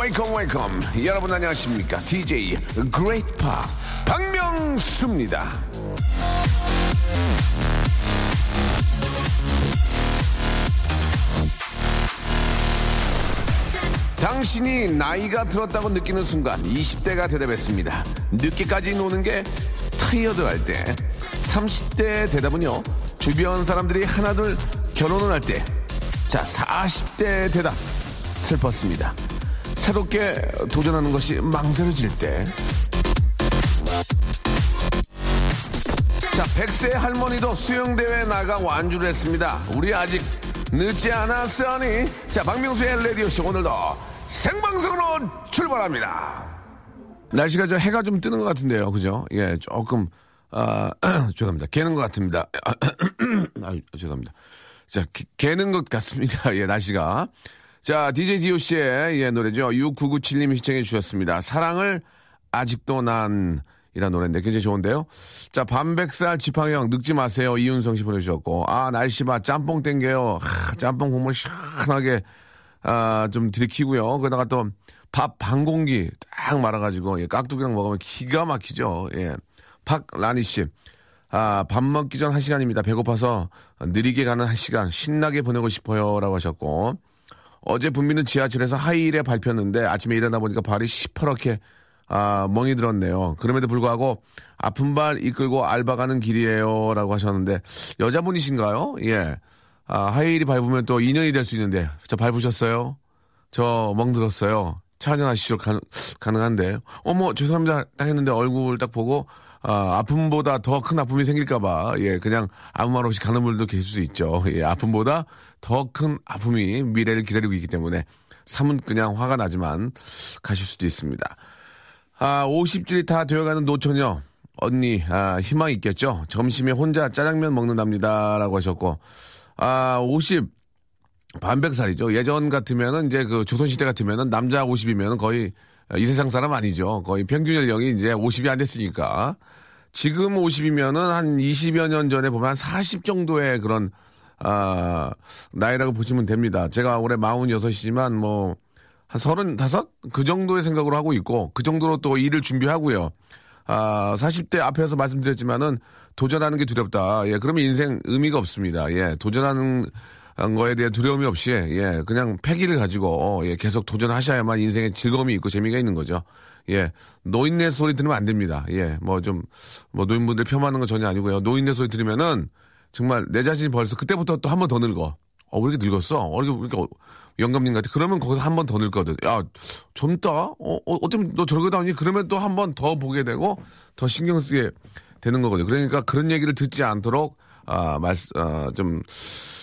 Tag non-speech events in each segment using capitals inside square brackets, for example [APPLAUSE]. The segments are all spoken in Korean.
Welcome, welcome. 여러분 안녕하십니까? DJ Great Park 박명수입니다. 당신이 나이가 들었다고 느끼는 순간 20대가 대답했습니다. 늦게까지 노는 게 타이어드 할 때. 30대 대답은요. 주변 사람들이 하나둘 결혼을 할 때. 자, 40대 대답. 슬펐습니다. 새롭게 도전하는 것이 망설여질 때. 자, 100세 할머니도 수영대회 나가 완주를 했습니다. 우리 아직 늦지 않았으니. 자, 박명수의 라디오쇼 오늘도 생방송으로 출발합니다. 날씨가 저 해가 좀 뜨는 것 같은데요. 그죠? 예, 조금, 아, [CLEARS THROAT] 죄송합니다. 개는 것 같습니다. [CLEARS THROAT] 아, 죄송합니다. 자, 개, 개는 것 같습니다. [LAUGHS] 예, 날씨가. 자, DJ 디오 씨의 예, 노래죠. 6997님이 시청해 주셨습니다. 사랑을 아직도 난 이란 노래인데 굉장히 좋은데요. 자, 밤백살 지팡이형 늙지 마세요. 이윤성 씨 보내주셨고. 아, 날씨 봐. 짬뽕 땡겨요. 하, 짬뽕 국물 시원하게 아, 좀 들이키고요. 그러다가 또 밥 반 공기 딱 말아가지고 예, 깍두기랑 먹으면 기가 막히죠. 예. 박라니 씨. 아, 밥 먹기 전 한 시간입니다. 배고파서 느리게 가는 한 시간 신나게 보내고 싶어요. 라고 하셨고. 어제 분비는 지하철에서 하이힐에 밟혔는데 아침에 일어나 보니까 발이 시퍼렇게 아, 멍이 들었네요. 그럼에도 불구하고 아픈 발 이끌고 알바 가는 길이에요. 라고 하셨는데 여자분이신가요? 예. 아, 하이힐이 밟으면 또 인연이 될 수 있는데 저 밟으셨어요? 저 멍들었어요. 차연하시죠 가능, 가능한데. 어머, 죄송합니다. 딱 했는데 얼굴 딱 보고, 아, 아픔보다 더 큰 아픔이 생길까봐, 예, 그냥 아무 말 없이 가는 분들도 계실 수 있죠. 예, 아픔보다 더 큰 아픔이 미래를 기다리고 있기 때문에, 삶은 그냥 화가 나지만 가실 수도 있습니다. 아, 50줄이 다 되어가는 노처녀. 언니, 아, 희망이 있겠죠? 점심에 혼자 짜장면 먹는답니다. 라고 하셨고, 아, 50, 반백살이죠. 예전 같으면은 이제 그 조선시대 같으면은 남자 50이면은 거의 이 세상 사람 아니죠. 거의 평균 연령이 이제 50이 안 됐으니까. 지금 50이면은 한 20여 년 전에 보면 한 40 정도의 그런, 아, 나이라고 보시면 됩니다. 제가 올해 46이지만 뭐, 한 35? 그 정도의 생각으로 하고 있고, 그 정도로 또 일을 준비하고요. 아, 40대 앞에서 말씀드렸지만은 도전하는 게 두렵다. 예, 그러면 인생 의미가 없습니다. 예, 도전하는 거에 대한 두려움이 없이 예 그냥 패기를 가지고 예 계속 도전하셔야만 인생에 즐거움이 있고 재미가 있는 거죠. 예 노인네 소리 들으면 안 됩니다. 예뭐 좀뭐 노인분들 폄하하는 건 전혀 아니고요. 노인네 소리 들으면은 정말 내 자신이 벌써 그때부터 또 한 번 더 늙어. 어, 왜 이렇게 늙었어? 어, 이렇게, 이렇게 영감님 같아. 그러면 거기서 한 번 더 늙거든. 야, 젊다? 어, 어, 어쩜 너 저러고 다니? 그러면 또 한 번 더 보게 되고 더 신경 쓰게 되는 거거든요. 그러니까 그런 얘기를 듣지 않도록, 아, 말, 아, 좀,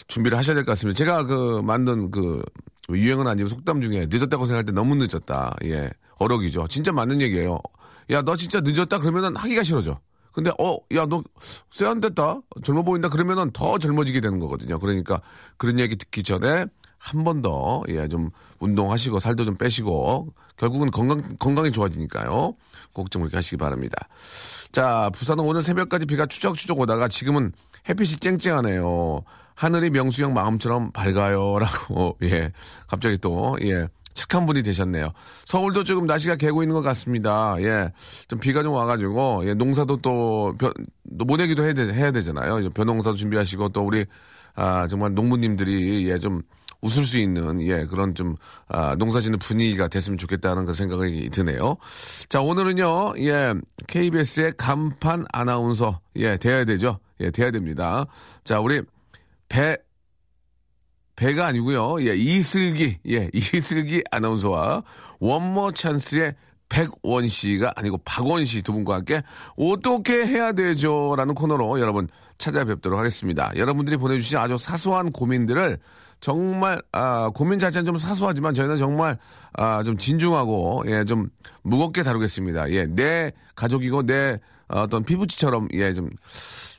준비를 하셔야 될 것 같습니다. 제가 그 만든 그 유행은 아니고 속담 중에 늦었다고 생각할 때 너무 늦었다. 예. 어록이죠. 진짜 맞는 얘기예요. 야, 너 진짜 늦었다 그러면은 하기가 싫어져. 근데 어, 야, 너 세안됐다. 젊어 보인다 그러면은 더 젊어지게 되는 거거든요. 그러니까 그런 얘기 듣기 전에 한 번 더, 예, 좀 운동하시고 살도 좀 빼시고 결국은 건강, 건강이 좋아지니까요. 꼭 좀 그렇게 하시기 바랍니다. 자, 부산은 오늘 새벽까지 비가 추적추적 오다가 지금은 햇빛이 쨍쨍하네요. 하늘이 명수 형 마음처럼 밝아요. [LAUGHS] 라고, 예. 갑자기 또, 예. 착한 분이 되셨네요. 서울도 조금 날씨가 개고 있는 것 같습니다. 예. 좀 비가 좀 와가지고, 예. 농사도 또, 벼, 모내기도 해야, 되, 해야 되잖아요. 벼농사도 준비하시고, 또 우리, 아, 정말 농부님들이, 예, 좀 웃을 수 있는, 예, 그런 좀, 아, 농사 짓는 분위기가 됐으면 좋겠다는 그 생각이 드네요. 자, 오늘은요, 예, KBS의 간판 아나운서, 예, 돼야 되죠. 예, 돼야 됩니다. 자, 우리, 배, 배가 아니고요. 예, 이슬기, 예, [LAUGHS] 이슬기 아나운서와 원모 찬스의 백원 씨가 아니고 박원 씨 두 분과 함께 어떻게 해야 되죠? 라는 코너로 여러분 찾아뵙도록 하겠습니다. 여러분들이 보내주신 아주 사소한 고민들을 정말, 아, 고민 자체는 좀 사소하지만 저희는 정말, 아, 좀 진중하고, 예, 좀 무겁게 다루겠습니다. 예, 내 가족이고 내 어떤 피붙이처럼, 예, 좀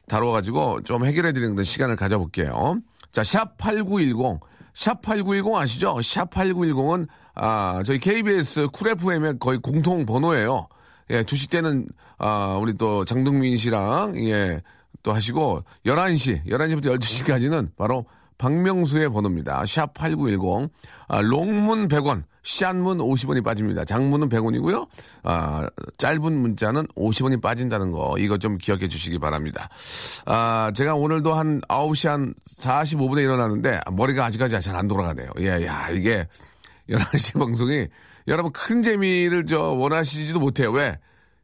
다뤄가지고 좀 해결해 드리는 시간을 가져볼게요. 자, 샵 8910, 샵8910 아시죠? 샵8910은, 아, 저희 KBS 쿨 FM의 거의 공통 번호예요. 예, 2시 때는, 아, 우리 또 장동민 씨랑, 예, 또 하시고, 11시, 11시부터 12시까지는 바로 박명수의 번호입니다. 샵 8910. 아, long문 100원, short문 50원이 빠집니다. 장문은 100원이고요. 아, 짧은 문자는 50원이 빠진다는 거, 이거 좀 기억해 주시기 바랍니다. 아, 제가 오늘도 한 9시 한 45분에 일어나는데, 머리가 아직까지 잘 안 돌아가네요. 예, 야, 이게 11시 [LAUGHS] 방송이, 여러분 큰 재미를 저 원하시지도 못해요. 왜?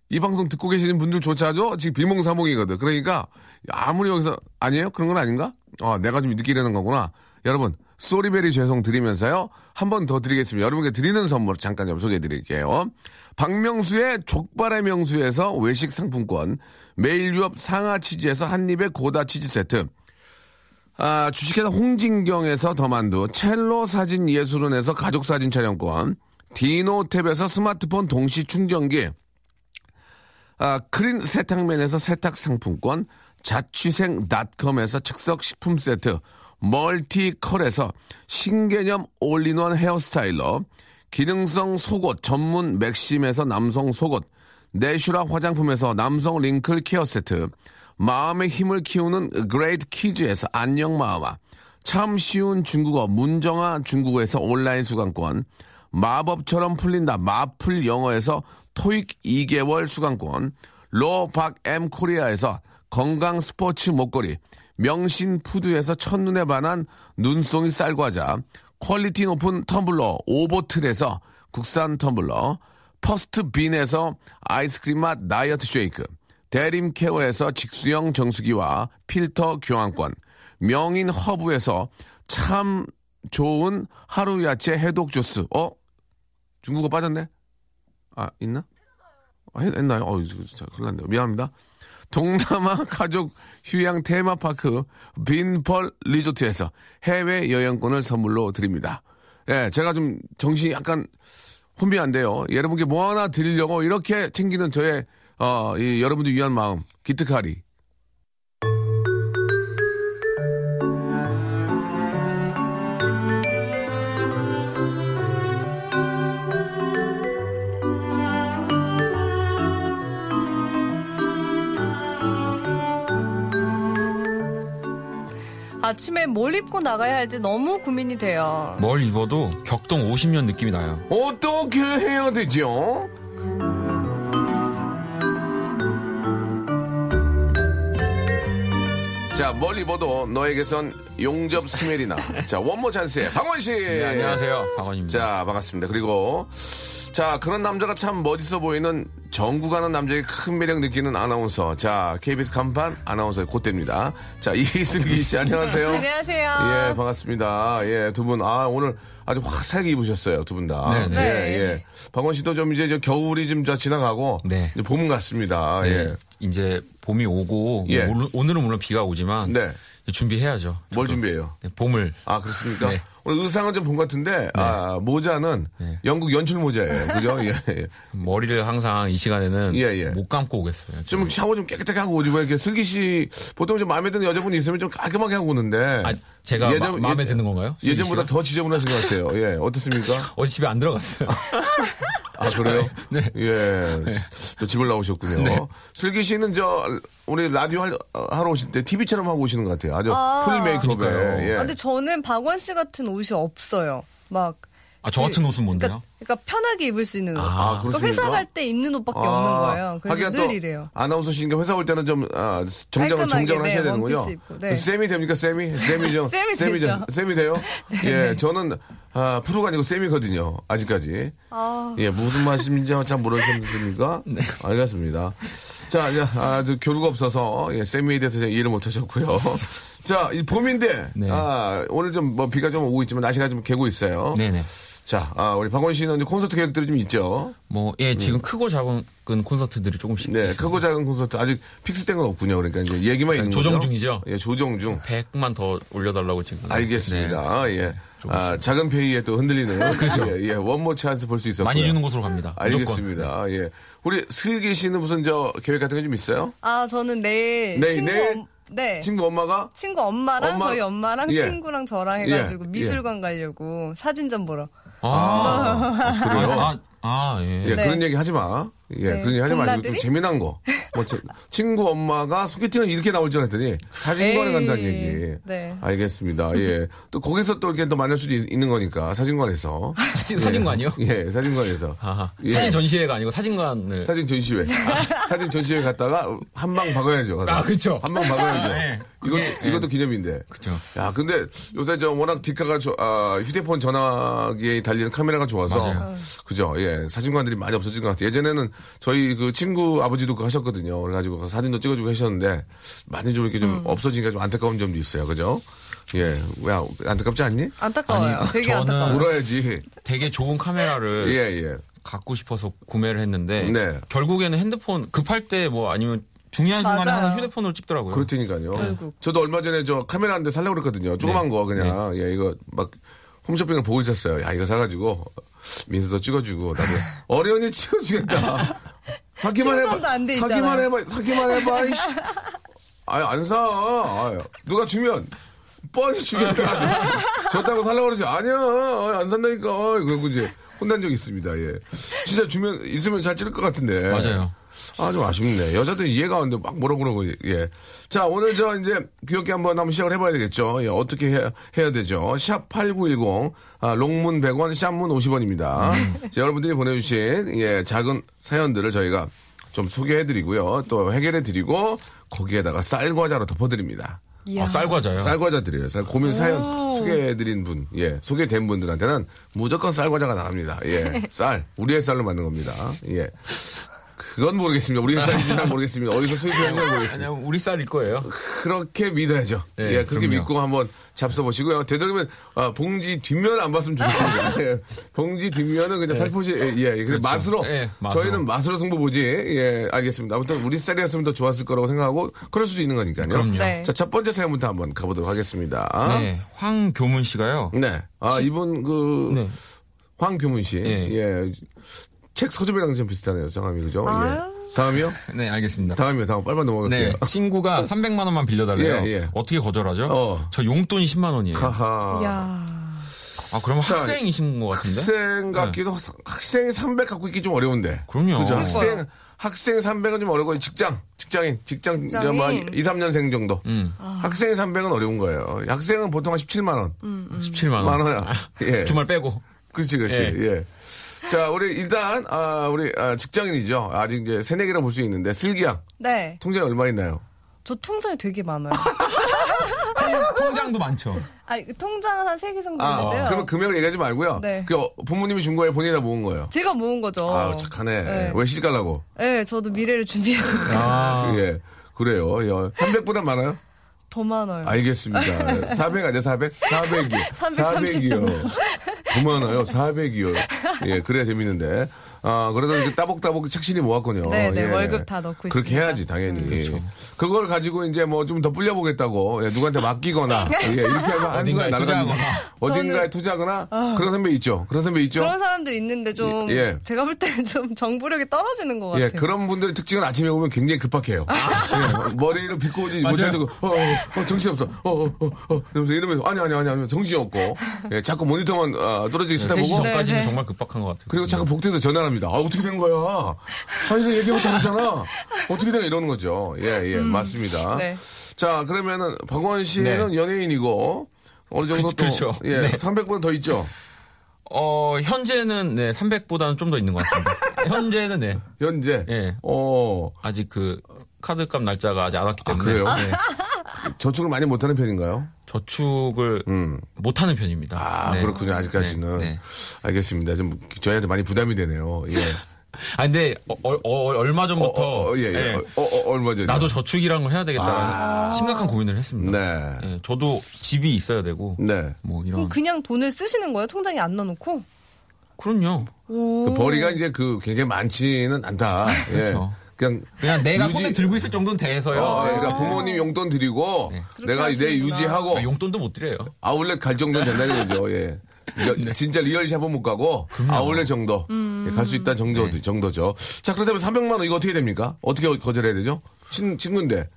이 방송 듣고 계시는 분들조차도 지금 빌몽사몽이거든. 그러니까 아무리 여기서 아니에요? 그런 건 아닌가? 아, 내가 좀 되는 거구나. 여러분, 쏘리베리 죄송 드리면서요. 한 번 더 드리겠습니다. 여러분께 드리는 선물 잠깐 좀 소개해 드릴게요. 박명수의 족발의 명수에서 외식 상품권, 매일 유업 상하 치즈에서 한입의 고다 치즈 세트, 아, 주식회사 홍진경에서 더만두, 첼로 사진 예술원에서 가족 사진 촬영권, 디노탭에서 스마트폰 동시 충전기, 아, 크린 세탁면에서 세탁 상품권, 자취생닷컴에서 즉석 식품 세트, 멀티컬에서 신개념 all-in-one hair styler, 기능성 속옷 전문 맥심에서 남성 속옷, 내슈라 화장품에서 남성 wrinkle care 세트, 마음의 힘을 키우는 그레이트 키즈에서 안녕 마음아, 참 쉬운 중국어 문정아 중국어에서 온라인 수강권, 마법처럼 풀린다 마풀 영어에서 토익 2개월 수강권, 로박 M 코리아에서 건강 스포츠 목걸이, 명신 푸드에서 첫눈에 반한 눈송이 쌀과자, quality 높은 텀블러 오보틀에서 국산 텀블러, 퍼스트 빈에서 아이스크림 맛 다이어트 쉐이크, 대림 케어에서 직수형 정수기와 필터 교환권, 명인 허브에서 참 좋은 하루 야채 해독 주스. 어? 중국어 빠졌네? 아, 있나? 아, 했, 나요 어, 큰일 났네요. 미안합니다. 동남아 [LAUGHS] 가족 휴양 테마파크 빈펄 리조트에서 해외 여행권을 선물로 드립니다. 예, 제가 좀 정신이 약간 혼미한데요. 여러분께 뭐 하나 드리려고 이렇게 챙기는 저의 어, 이 여러분들 위한 마음 기특하리. 아침에 뭘 입고 나가야 할지 너무 고민이 돼요. 뭘 입어도 격동 50년 느낌이 나요. 어떻게 해야 되죠? 자, 뭘 입어도 너에게선 용접 스멜이 나. [LAUGHS] 자, 원모 찬스의 박원 씨. 네, 안녕하세요. 박원입니다. 자, 반갑습니다. 그리고 자, 그런 남자가 참 멋있어 보이는 정국하는 남자의 큰 매력 느끼는 아나운서. 자, KBS 간판 아나운서의 고대입니다. 자, 이슬기 씨, 안녕하세요. [LAUGHS] 안녕하세요. 예, 반갑습니다. 예, 두 분, 아, 오늘 아주 화사하게 입으셨어요, 두 분 다. 네, 네. 예, 네. 예. 박원 씨도 좀 이제 저 겨울이 좀저 지나가고. 네. 이제 봄 같습니다. 네, 예. 이제 봄이 오고 예. 오늘, 오늘은 물론 비가 오지만 네. 준비해야죠. 뭘. 준비해요? 네, 봄을 아, 그렇습니까? 네. 오늘 의상은 좀본것 같은데, 아, 모자는 네. 영국 연출 모자예요. 그죠? [LAUGHS] 예, 예. 머리를 항상 이 시간에는 예, 예. 못 감고 오겠어요. 좀 샤워 좀 깨끗하게 하고 오지 뭐 이렇게 슬기 씨 보통 좀 마음에 드는 여자분이 있으면 좀 깔끔하게 하고 오는데 아, 제가 마- 마음에 예- 드는 건가요? 예전보다? 더 지저분하신 것 같아요. 예, 어떻습니까? [LAUGHS] 어제 집에 안 들어갔어요. [LAUGHS] 아 그래요? [LAUGHS] 네. 예, 또 집을 나오셨군요. 슬기 씨는 저 우리 라디오 할, 하러 오실 때 TV처럼 하고 오시는 것 같아요. 아주 아. 풀 메이크업에. 예. 아, 근데 저는 박원 씨 같은 옷이 없어요. 막. 아, 저 같은 옷은 뭔데요? 그러니까, 그러니까 편하게 입을 수 있는 옷. 아, 그러니까 그렇습니까? 회사 갈 때 입는 옷밖에 없는 거예요. 그래서 늘또 이래요. 아나운서 씨니까 회사 올 때는 좀 아, 정장을 깔끔하게, 정장을 네, 하셔야 되는군요. 원피스 입고, 네. 쌤이 됩니까 쌤이? 쌤이죠. 쌤이 [LAUGHS] 쌤이죠. 되죠. 네, 쌤이 돼요? [LAUGHS] 예, 저는 아, 프로가 아니고 쌤이거든요. 아직까지. 아. 예, 무슨 말씀인지 잘 모르겠습니까? [LAUGHS] 네. 알겠습니다. 자, 이제 아주 교류가 없어서 예, 쌤에 대해서 제가 이해를 못 하셨고요. 자, 이 봄인데 네. 아, 오늘 좀 뭐 비가 좀 오고 있지만 날씨가 좀 개고 있어요. 네네. 자, 아, 우리 박원 씨는 이제 콘서트 계획들이 좀 있죠. 뭐, 예, 지금 크고 작은 콘서트들이 조금씩. 음. 네, 있습니다. 크고 작은 콘서트 아직 fix된 건 없군요. 그러니까 이제 얘기만 있는 조정 거죠. 중이죠? 예, 조정 중. 100만 더 올려달라고 지금. 알겠습니다. 네. 예. 아, 작은 페이에 또 흔들리는. [LAUGHS] 그렇죠. 예, 예. 원모 찬스 볼 수 있었고요. 많이 주는 곳으로 갑니다. 알겠습니다. 예. 우리 슬기 씨는 무슨 저 계획 같은 게 좀 있어요? 아, 저는 내일 내일, 친구 내일? 엄- 네. 친구 엄마가 친구 엄마랑 엄마- 저희 엄마랑 예. 친구랑 저랑 해가지고 예. 미술관 가려고 사진전 보러. 아, 그래요? 아, 아, 예. 예, 네. 그런 얘기 하지 마. 예, 네. 그런 얘기 하지 마시고 좀? 재미난 거. 뭐, 제- 친구 엄마가 소개팅은 이렇게 나올 줄 알았더니 사진관에. 간다는 얘기. 네. 알겠습니다. 예. 또 거기서 또 이렇게 또 만날 수도 있- 있는 거니까 사진관에서. [LAUGHS] 사진, 사진관이요? 예, 사진관에서. 아하. 예. 사진 전시회가 아니고 사진관을. 사진 전시회. [LAUGHS] 사진 전시회 갔다가 한 방 박아야죠. 가서. 아, 그쵸. 한방 박아야죠. [LAUGHS] 아, 예. 이거, 그게, 예. 이것도 기념인데. 그쵸. 야, 근데 요새 저 워낙 디카가 조- 아, 휴대폰 전화기에 달리는 카메라가 좋아서. 맞아요. 그죠. 예. 사진관들이 많이 없어진 것 같아요. 예전에는 저희 그 친구 아버지도 그거 하셨거든요. 그래가지고 그 사진도 찍어주고 하셨는데 많이 좀 이렇게 좀 없어지니까 좀 안타까운 점도 있어요. 그죠? 예. 왜 안타깝지 않니? 안타까워요. 아니, 되게 안타까워요. 울어야지. 되게 좋은 카메라를 예, 예. 갖고 싶어서 구매를 했는데 네. 결국에는 핸드폰 급할 때 뭐 아니면 중요한 순간에 맞아요. 항상 휴대폰으로 찍더라고요. 그렇다니까요. 결국. 저도 얼마 전에 저 카메라 한 대 살려고 그랬거든요. 조그만 네. 거 그냥. 예, 이거 막 홈쇼핑을 보고 있었어요. 야, 이거 사가지고 민서도 찍어주고 나도 어련히 찍어주겠다. [LAUGHS] 사기만 해봐. 사기만. 해봐. 사기만 해봐. 이씨. 아유, 안 사. 아유, 누가 주면 뻔히 주겠다. [LAUGHS] 줬다고 살라고 그러지. 아니야. 아유, 안 산다니까. 아유, 그러고 이제 혼난 적 있습니다. 예. 진짜 주면, 있으면 잘 찍을 것 같은데. 맞아요. 아, 좀 아쉽네. 여자들 이해가 안 돼. 막 뭐라 그러고, 예. 자, 오늘 저 이제 귀엽게 한번 한번 시작을 해봐야 되겠죠. 예, 어떻게 해야, 해야 되죠? 샵 8910, 아, 롱문 100원, 샵문 50원입니다. 자, 여러분들이 보내주신, 예, 작은 사연들을 저희가 좀 소개해드리고요. 또 해결해드리고, 거기에다가 쌀과자로 덮어드립니다. 아, 쌀과자요. 쌀과자 드려요. 쌀 고민 사연 소개해드린 분, 예, 소개된 분들한테는 무조건 쌀과자가 나갑니다. 예, [LAUGHS] 쌀, 우리의 쌀로 만든 겁니다. 예. 그건 모르겠습니다. 우리의 쌀인지 잘 모르겠습니다. 어디서 수입했는지 잘 모르겠습니다. 아니요, 우리 쌀일 거예요. 그렇게 믿어야죠. 네, 예, 그렇게 그럼요. 믿고 한번 잡숴보시고요. 되도록이면, 아, 봉지 뒷면 안 봤으면 좋겠습니다. 예, 봉지 뒷면은 그냥 살포시, 예, 예. 네. 그렇죠. 맛으로, 예, 맛으로. 저희는 맛으로 승부 보지. 예, 알겠습니다. 아무튼 우리 쌀이었으면 더 좋았을 거라고 생각하고, 그럴 수도 있는 거니까요. 그럼요. 네. 자, 첫 번째 사연부터 한번 가보도록 하겠습니다. 네, 황교문 씨가요. 네. 아, 이분 그 네. 황규문 씨. 예. 예. 책 서점이랑 좀 비슷하네요. 성함이 그죠? 아유. 예. 다음이요? [LAUGHS] 네, 알겠습니다. 다음이요. 다음 빨리 넘어갈게요. 네, 친구가 300만 원만 빌려달래요. 예, 예. 어떻게 거절하죠? 어. 저 용돈이 10만 원이에요. 하하. 이야. 아, 그럼 자, 학생이신 것 같은데? 학생 같기도 학- 학생이 300 갖고 있기 좀 어려운데. 그럼요. 그죠? 학생 학생 300은 좀 어려고 직장 직장인 직장 직장인. 뭐 2, 3년생 정도. 음. 학생이 300은 어려운 거예요. 학생은 보통 한 17만 원. 17만 원. 만 원이야. [LAUGHS] 예. 주말 빼고. 그렇지, 그렇지. 예. 예. 자, 우리 일단 아, 우리 아, 직장인이죠. 아직 이제 새내기라 볼 수 있는데 슬기양 네. 통장에 얼마 있나요? 저 통장이 되게 많아요. [LAUGHS] 통장도 많죠. 아, 통장은 한 세 개 정도 아, 있는데요. 그러면 금액을 얘기하지 말고요. 네. 그 어, 부모님이 준 거예요, 본인이 다 모은 거예요. 제가 모은 거죠. 아, 착하네. 네. 왜 시집 가려고? 네, 저도 미래를 준비해서 아, 예. 그래요. 300보다 많아요? 더 많아요. 알겠습니다. 400 아니야, 400? 400이요. 330 정도. 더 많아요, 400이요. 예, 그래야 재밌는데. 아, 그래도 이렇게 따복따복 착실히 모았군요. 네, 네, 예. 월급 다 넣고 그렇게 있습니다. 해야지, 당연히. 음, 그렇죠. 그걸 가지고 이제 뭐 좀 더 불려보겠다고, 예, 누구한테 맡기거나, [LAUGHS] 예, 이렇게 하면 한 어딘가에 순간 날아갑니다. 투자하거나. 어딘가에 투자하거나, 그런 선배 있죠. 그런 선배 있죠. 그런 사람들 있는데 좀 예. 제가 볼 때는 좀 정보력이 떨어지는 것 같아요. 예, 그런 분들의 특징은 아침에 오면 굉장히 급박해요. 예, 머리를 빗고 오지. 못해서, 어, 어, 어, 정신없어. 어, 어, 어, 어. 이러면서 이러면서, 아니, 아니, 아니, 아니, 정신없고. 예, 자꾸 모니터만 아, 떨어지게 3시 쳐다보고. 전까지는 네, 네. 정말 급박한 것 같아요. 그리고 자꾸 복도에서 전화를 합니다. 아, 어떻게 된 거야? 아, 이거 얘기하고 다르잖아. 어떻게 된 거야? 이러는 거죠. 예, 예, 맞습니다. 네. 자, 그러면은, 박원 씨는 연예인이고, 어느 정도 그- 또, 그렇죠. 예, 네. 300분 더 있죠. 어, 현재는 네, 300보다는 좀 더 있는 것 같습니다. [LAUGHS] 현재는 네, 현재. 예. 어, 아직 그 카드값 날짜가 아직 안 왔기 때문에 그래요? 네, 저축을 많이 못하는 편인가요? 저축을 음. 못하는 편입니다. 아, 네. 그렇군요. 아직까지는. 네, 네. 알겠습니다. 좀 저희한테 많이 부담이 되네요. 예. [LAUGHS] 아 근데 어, 어, 어, 얼마 어, 전부터 어, 어, 예, 예. 네, 어, 어, 어, 얼마 전에. 나도 저축이란 걸 해야 되겠다라는 심각한 고민을 했습니다. 네. 예, 저도 집이 있어야 되고 네. 뭐 그럼 이런 그냥 돈을 쓰시는 거예요? 통장에 안 넣어놓고? 그럼요. 오. 그 벌이가 이제 그 굉장히 많지는 않다. 예. 그렇죠. 그냥 그냥 내가 유지- 손에 들고 있을 정도는 돼서요. 어, 네. 그러니까 부모님 용돈 드리고 내가 내 하시는구나. 유지하고 아, 용돈도 못 드려요. 아울렛 갈 정도는 된다는 거죠. 예. 리- 진짜 real shop은 못 가고 아울렛 정도 갈수 있다는 정도, 네. 정도죠. 자 그렇다면 300만 원 이거 어떻게 됩니까? 어떻게 거절해야 되죠? 친, 친구인데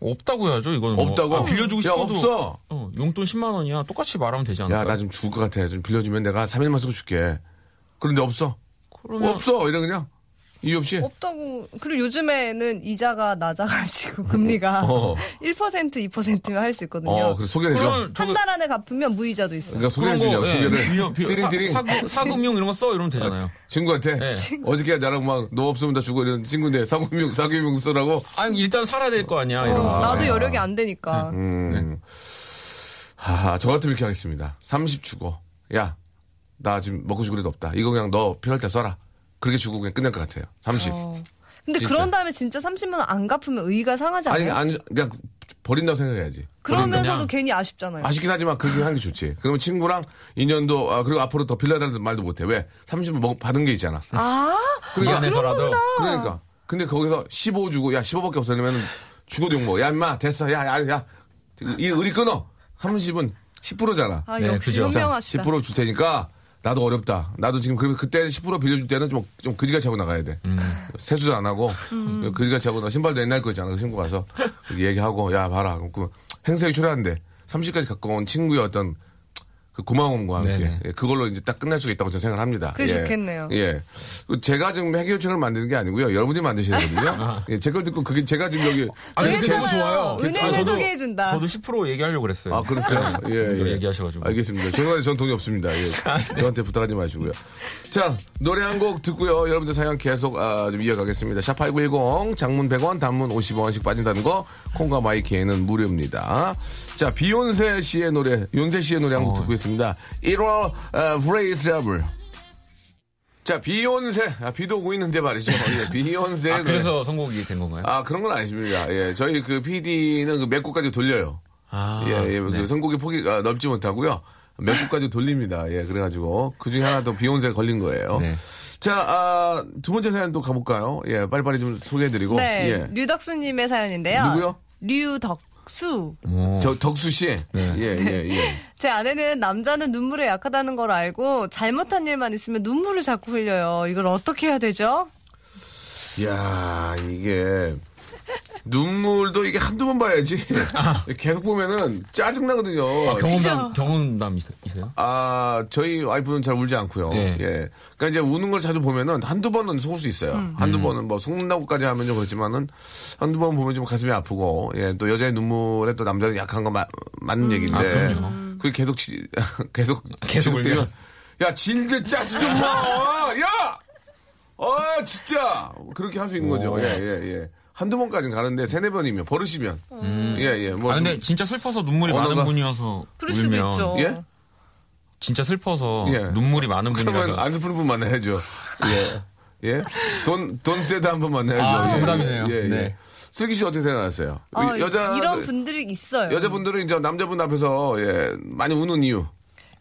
없다고 해야죠, 이거는. 뭐. 없다고? 아, 빌려주고 야, 싶어도. 없어. 어, 용돈 10만 원이야. 똑같이 말하면 되지 않을까? 야, 나 좀 죽을 것 같아. 좀 빌려주면 내가 3일만 쓰고 줄게. 그런데 없어. 그러면 없어. 이래 그냥. 이유 없이. 없다고. 그리고 요즘에는 이자가 낮아가지고 [LAUGHS] 금리가 어. 1% 2%면 할 수 있거든요. 어, 그래 소개해줘. 한 달 안에 갚으면 무이자도 있어요. 그러니까 소개해주냐고, 거, 예, 소개를. 띠링띠링. 사, 사금- 사금융 이런 거 써 이러면 되잖아요. [LAUGHS] 친구한테 네. 어저께 나랑 막 너 없으면 다 죽어 이런 친구인데 사금융 사금융 쓰라고 아니 일단 살아야 될 거 아니야. 어, 이러면서. 나도 여력이 안 되니까. 음. 하하, 저 같으면 이렇게 하겠습니다. 30 주고, 야, 나 지금 먹고 죽을 일도 없다. 이거 그냥 너 필요할 때 써라. 그렇게 주고 그냥 끝낼 것 같아요. 30. 어. 근데 진짜. 그런 다음에 진짜 30만 원 안 갚으면 의의가 상하지 아니, 않아요? 안, 그냥 버린다고 생각해야지. 그러면서도 그냥. 괜히 아쉽잖아요. 아쉽긴 하지만 그렇게 하는 게 좋지. 그러면 친구랑 인연도, 아, 그리고 앞으로 더 빌려달라는 말도 못해. 왜? 30을 먹, 받은 게 있잖아. 아, 미안해서라도. 그러니까. 근데 거기서 15 주고, 야, 15밖에 없어. 이러면 죽어도 욕먹어. 야, 임마, 됐어. 야, 야, 야. 이 의리 끊어. 30은 10%잖아. 아 네, 역시 그죠. 자, 현명하시다. 10%줄 테니까 나도 어렵다. 나도 지금 그러면 그때 10% 빌려줄 때는 좀, 좀 그지같이 하고 나가야 돼. 세수도 안 하고 음. 그지같이 하고 나 신발도 옛날 거 있잖아. 그 신고 가서 얘기하고 야 봐라. 그 행색이 초라한데 30까지 갖고 온 친구의 어떤 그 고마움과 함께 네네. 예, 그걸로 이제 딱 끝날 수가 있다고 저는 생각을 합니다. 그게 좋겠네요. 예. 그 제가 지금 해결책을 만드는 게 아니고요. 여러분이 만드셔야 되거든요. 예, 제 걸 듣고 그게 제가 지금 여기 아니, 그게 너무. 좋아요. 은행을 아, 저도- 소개해 준다. 저도 10% 얘기하려고 그랬어요. 아, 그렇어요? [LAUGHS] 예, 이거 예. 얘기하셔가지고. 알겠습니다. 죄송한데 전 돈이 없습니다. 예. 저한테 부탁하지 마시고요. 자, 노래 한 곡 듣고요. 여러분들 사연 계속 아, 좀 이어가겠습니다. 샵 8910 장문 100원, 단문 50원씩 빠진다는 거 콩과 마이케이는 무료입니다. 자, 비욘세 씨의 노래, 윤세 씨의 노래 한곡 어. 듣고 있습니다. Irreplaceable. 자, 비욘세. 아, 비도 오고 있는데 말이죠. 예, 비욘세. 아, 그래서 선곡이 된 건가요? 아, 그런 건 아니십니다. 예, 저희 그 PD는 그몇 곡까지 돌려요. 아, 예, 예, 네. 그 선곡의 폭이 아, 넓지 못하고요. 몇 곡까지 돌립니다. 예, 그래가지고 그 중에 하나 더 비욘세가 걸린 거예요. 네. 자, 아, 두 번째 사연 또 가볼까요? 예, 빨리빨리 좀 소개해드리고. 네, 예. 류덕수님의 사연인데요. 누구요? 류덕 수. 오. 저 덕수 씨. 네. 예, 예, 예. [LAUGHS] 제 아내는 남자는 눈물에 약하다는 걸 알고 잘못한 일만 있으면 눈물을 자꾸 흘려요. 이걸 어떻게 해야 되죠? 야 이게 눈물도 이게 한두 번 봐야지. [LAUGHS] 계속 보면은 짜증나거든요. 아, 경험담, 경험담 있- 있어요? 아, 저희 와이프는 잘 울지 않고요. 네. 예. 그러니까 이제 우는 걸 자주 보면은 한두 번은 속을 수 있어요. 음. 한두 번은 뭐 속는다고까지 하면 좀 그렇지만은 한두 번 보면 좀 가슴이 아프고 예, 또 여자의 눈물에 또 남자는 약한 거 마- 맞는 얘기인데. 아, 그럼요. 그게 계속 지- [LAUGHS] 계속 계속 울면. 야, 질들 짜증 좀 마. 야! 아, 진짜 그렇게 할 수 있는 거죠. 오. 예, 예, 예. 한두 번까지는 가는데 세네 번이면 버릇이면 예, 예. 뭐 아, 근데 좀- 진짜 슬퍼서 눈물이 언어가- 많은 분이어서 그럴 수도 울면 있죠. 예? 진짜 슬퍼서 예. 눈물이 많은 그러면 분이라서 안 슬픈 분 만나야죠. 예. 예? 돈, 돈 세다 한번 만나야죠. 아, 예, 정답이네요. 예, 예. 네. 슬기 씨 어떻게 생각하세요? 아, 여자, 이런 분들이 있어요. 여자분들은 이제 남자분 앞에서 예, 많이 우는 이유.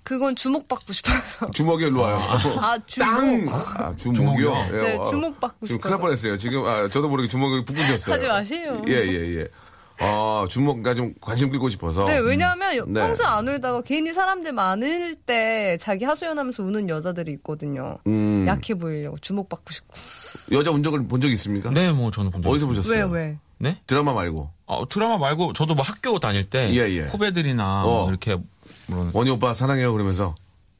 그건 주목받고 싶어서. [LAUGHS] 주먹이 일로 와요. 아, 땅! 주목. 아, 주먹이요? 주먹이요? 예, 네, 와. 주목받고 지금 싶어서. 큰일 날 뻔했어요. 지금, 아, 저도 모르게 주먹이 푹 끊겼어요. 하지 마세요. 예, 예, 예. 아, 주먹가 좀 관심 끌고 싶어서. 네, 왜냐하면 네. 평소에 안 울다가 괜히 사람들 많을 때 자기 하소연하면서 우는 여자들이 있거든요. 음. 약해 보이려고 주목받고 싶고. 여자 운적을 본 적 있습니까? 네, 뭐 저는 본적 어디서. 보셨어요? 왜, 왜? 네? 드라마 말고. 어, 드라마 말고 저도 뭐 학교 다닐 때 예, 예. 후배들이나 어. 뭐 이렇게 물론 원희 오빠 사랑해요 그러면서.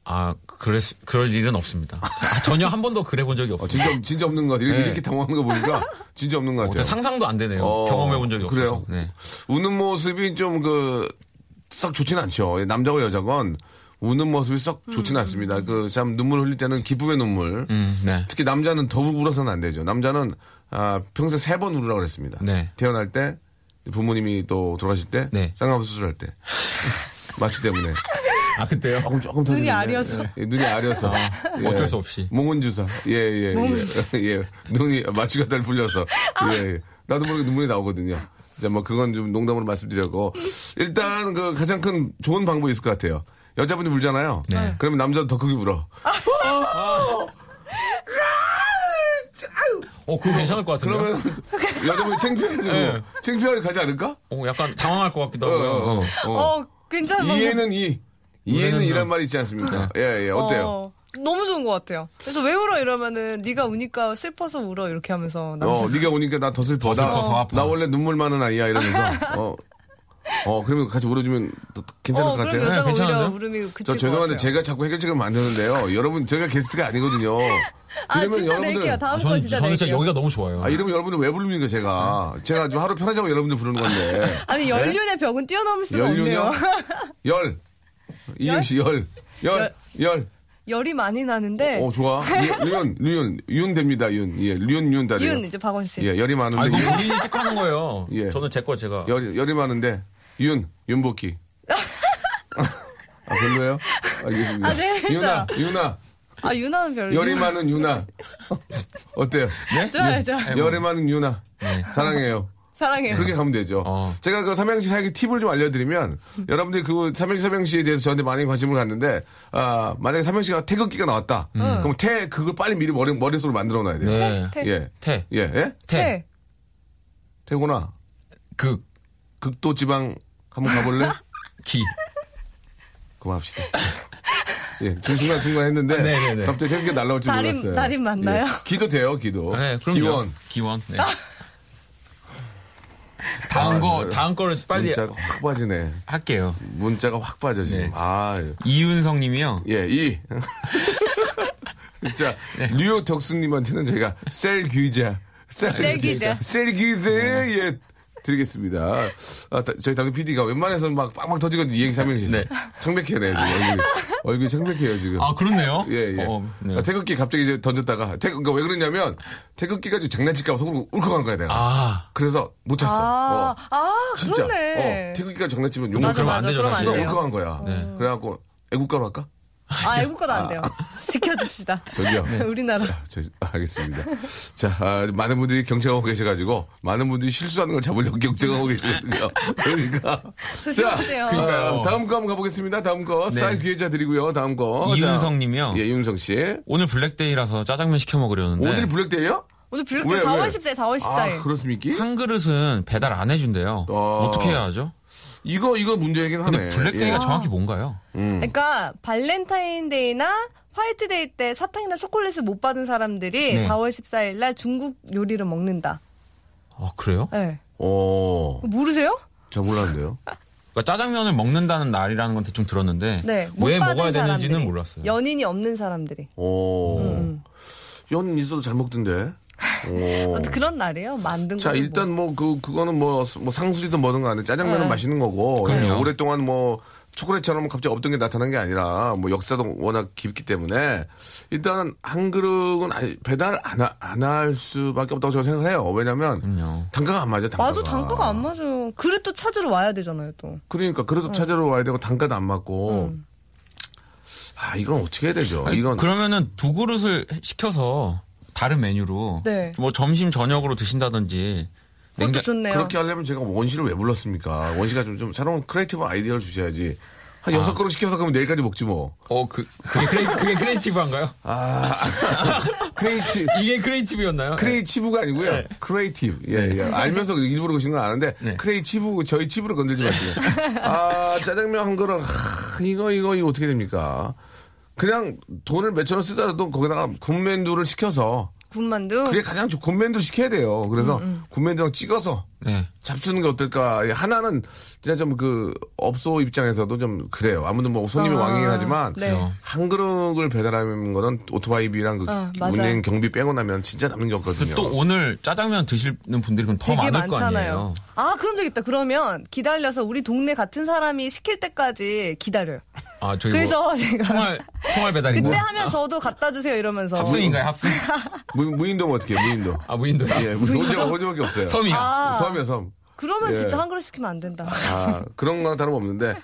아 그랬 그럴 일은 없습니다. 아, 전혀 한 번도 그래 본 적이 어, 없어요. 진짜, 진짜 없는 것 같아요. 이렇게, 네. 이렇게 당황하는 거 보니까 진짜 없는 것 같아요. 어떻게 상상도 안 되네요. 어, 경험해 본 적이 없어서. 그래요? 네. 우는 모습이 좀 그, 썩 좋진 않죠. 남자와 여자건 우는 모습이 썩 좋진 않습니다. 그 참 눈물 흘릴 때는 기쁨의 눈물. 음, 네. 특히 남자는 더욱 울어서는 안 되죠. 남자는 아, 평생 세번 울으라고 그랬습니다. 네. 태어날 때, 부모님이 또 돌아가실 때, 네. 쌍꺼풀 수술할 때. [LAUGHS] 마취 때문에. 아 그때요? 조금, 조금 눈이 터지는데. 아려서. 예, 눈이 아려서. 예. 어쩔 수 없이. 몽은 주사. 예, 예, 예. 예. 눈이 마취가 달 풀려서. 예, 예. 나도 모르게 눈물이 나오거든요. 자, 뭐, 그건 좀 농담으로 말씀드렸고. 일단, 그, 가장 큰 좋은 방법이 있을 것 같아요. 여자분이 울잖아요. 네. 그러면 남자도 더 크게 울어. 어 그거 괜찮을 것 같은데요? 그러면 여자분이 창피해가지고, 네. 창피하게 가지 않을까? 어, 약간 당황할 것 같기도 어, 하고요. 어, 어, 어. 어, 괜찮아. 이해는 이. 이해는? 이란 말이 있지 않습니까? 예, 예. 어때요? 어. 너무 좋은 것 같아요. 그래서 왜 울어 이러면은 네가 우니까 슬퍼서 울어 이렇게 하면서 남자 어, 네가 오니까 나 더 슬퍼. 더 나, 슬퍼, 더 아파. 나 원래 눈물 많은 아이야 이러면서. [LAUGHS] 어, 어, 그러면 같이 울어주면 또 괜찮을 어, 것 같아요. 여자가 괜찮은데요? 울음이 그칠 저것 죄송한데. 제가 자꾸 해결책을 만드는데요. 여러분 제가 게스트가 아니거든요. [LAUGHS] 아 그러면 진짜 여러분들- 낼게요. 다음 아, 건 저는, 진짜 저는 진짜. 여기가 너무 좋아요. 아, 이러면 여러분들 왜 부릅니까, 제가? 제가 좀 하루 편하자고 여러분들 부르는 건데. [LAUGHS] 아니 연륜의 벽은 뛰어넘을 수가 없네요. 연륜이요? [LAUGHS] 열. 이행시 열. 열. 열. 열이 많이 나는데 어, 좋아. 류연, 류연, 윤 됩니다, 윤. 예, 류연, 윤 다돼요. 윤 이제 박원 씨. 예, 열이 아, 많은데. 이거 윤. 본인이 택하는 거예요. 예. 저는 제 거 제가. 열, 열이 많은데. 윤, 윤복희. [LAUGHS] 아, 별로예요? 알겠습니다. 아, 재밌어요. 유나, 유나. 아 유나는 별로. 열이 많은 유나. [LAUGHS] 어때요? 네? 좋아요, 좋아요. 열이 많은 유나. 네. 사랑해요. 사랑해요. 그렇게 가면 되죠. 어. 제가 그 삼행시 사기 팁을 좀 알려드리면 [LAUGHS] 여러분들이 그 삼행시 삼행시에 대해서 저한테 많이 관심을 갖는데 아 만약에 삼행시가 태극기가 나왔다. 그럼 태 그걸 빨리 미리 머리 머릿속으로 만들어 놔야 돼요. 네. 태. 예. 태. 예. 예? 태. 태. 태고나 극. 극도 지방 한번 가볼래? 기. 그만합시다. 예, 중순간 중간 했는데 네네네. 갑자기 태극기가 날라올 줄 날인- 몰랐어요. 날인 맞나요? 예. 기도 돼요, 기도. 네, 그럼요. 기원. 기원. 네. 다음 거, 아, 다음 거를 빨리 문자가 확 빠지네. 할게요. 문자가 확 빠져 지금. 네. 아, 이윤성 님이요. 예, 이. [LAUGHS] 자, 뉴욕 덕수님한테는 저희가 셀 귀자. 셀 귀자. 셀 귀자, 예. 드리겠습니다. 아, 다- 저희 당근 PD가 웬만해서는 막 빵빵 터지거든요. 이 얘기 삼행시. 네. 창백해요, 네, 지금 얼굴이. 얼굴이 창백해요, 지금. 아, 그렇네요. 예, 예. 어, 네. 아, 태극기 갑자기 이제 던졌다가, 태극, 그러니까 왜 그러냐면, 태극기가 좀 장난칠까봐 속으로 울컥한 거야, 내가. 아, 그래서 못 찼어. 아, 어. 아 진짜. 그렇네. 어, 태극기가 장난치면 맞아. 안 되죠, 사실. 돼요. 울컥한 거야. 네. 그래갖고, 애국가로 할까? 아, 애국가도 안 돼요. 지켜줍시다. 저기요. 우리나라. 저, 아, 알겠습니다. 자, 아, 많은 분들이 경쟁하고 계셔가지고, 많은 분들이 실수하는 걸 잡으려고 경쟁하고 계시거든요. 그러니까. 조심하세요. 그러니까요. 어, 다음 거 한번 가보겠습니다. 다음 거. 네. 쌀과자 드리고요. 다음 거. 이윤성 자, 님이요. 예, 윤성 씨. 오늘 블랙데이라서 짜장면 시켜 먹으려는데. 오늘이 블랙데이요? 오늘 블랙데이 왜, 4월 왜? 14일, 4월 아, 14일. 그렇습니까? 한 그릇은 배달 안 해준대요. 어. 어떻게 해야 하죠? 이거, 이거 문제이긴 하네. 근데 블랙데이가 예. 정확히 뭔가요? 음. 그러니까 발렌타인데이나 화이트데이 때 사탕이나 초콜릿을 못 받은 사람들이 네. 4월 14일 날 중국 요리를 먹는다. 아, 그래요? 네. 어, 모르세요? 저 몰랐는데요. 그러니까 짜장면을 먹는다는 날이라는 건 대충 들었는데 네. 못왜 받은 먹어야 되는지는 사람들이. 몰랐어요. 연인이 없는 사람들이. 오. 음. 연 있어도 잘 먹던데. 오. 그런 날이에요. 만든 자, 일단 뭐, 그, 그거는 뭐, 뭐 상술이든 뭐든 간에 짜장면은 네. 맛있는 거고. 그럼요. 예, 오랫동안 뭐, 초콜릿처럼 갑자기 없던 게 나타난 게 아니라, 뭐, 역사도 워낙 깊기 때문에, 일단 한 그릇은 아니, 배달 안, 할 수밖에 없다고 저는 생각을 해요. 왜냐면, 그럼요. 단가가 안 맞아, 단가가. 맞아, 단가가 안 맞아. 그릇도 찾으러 와야 되잖아요, 또. 그러니까, 그래도 찾으러 와야 되고, 단가도 안 맞고. 음. 아, 이건 어떻게 해야 되죠? 아니, 이건. 그러면은 두 그릇을 시켜서 다른 메뉴로 네. 뭐 점심 저녁으로 드신다든지 그것도 좋네요. 그렇게 하려면 제가 원시를 왜 불렀습니까? 원시가 좀, 좀 새로운 creative 아이디어를 주셔야지. 한 여섯 그릇 시켜서 그러면 내일까지 먹지 뭐. 어, 그, 그게, crea, 그게 creative한가요? 아, [LAUGHS] creative. 이게 creative였나요? creative가 아니고요. creative. 예, 예. 알면서 일부러 그러신 건 아는데, 네. creative, 저희 칩으로 건들지 마세요. [LAUGHS] 아, 짜장면 한 그릇, 하, 이거, 이거, 이거 어떻게 됩니까? 그냥 돈을 몇천 원 쓰더라도 거기다가 군만두를 시켜서, 군만두. 그게 가장 좋, 군만두 시켜야 돼요. 그래서 군만두랑 찍어서 네. 잡수는 게 어떨까. 예, 하나는 진짜 좀 그 업소 입장에서도 좀 그래요. 아무튼 뭐 손님이 아, 왕이긴 하지만 네. 한 그릇을 배달하는 거는 오토바이비랑 그 어, 맞아요. 운행 경비 빼고 나면 진짜 남는 게 없거든요. 또 오늘 짜장면 드시는 분들이 그럼 더 되게 많을 거 많잖아요. 아니에요. 아, 그럼 되겠다. 그러면 기다려서 우리 동네 같은 사람이 시킬 때까지 기다려요. 아, 저기 그래서 뭐 제가 총알, 총알 배달인가? 그때 하면 저도 갖다 주세요 이러면서. 합승인가요, 합승? 무, 무인도면 어떻게 해요? 무인도. 아, 무인도요? 예, 혼자, 혼자밖에 없어요. 섬이야. 아. 섬이야, 섬. 그러면 예. 진짜 한 그릇 시키면 안 된다. 아, 그런 거랑 다름없는데.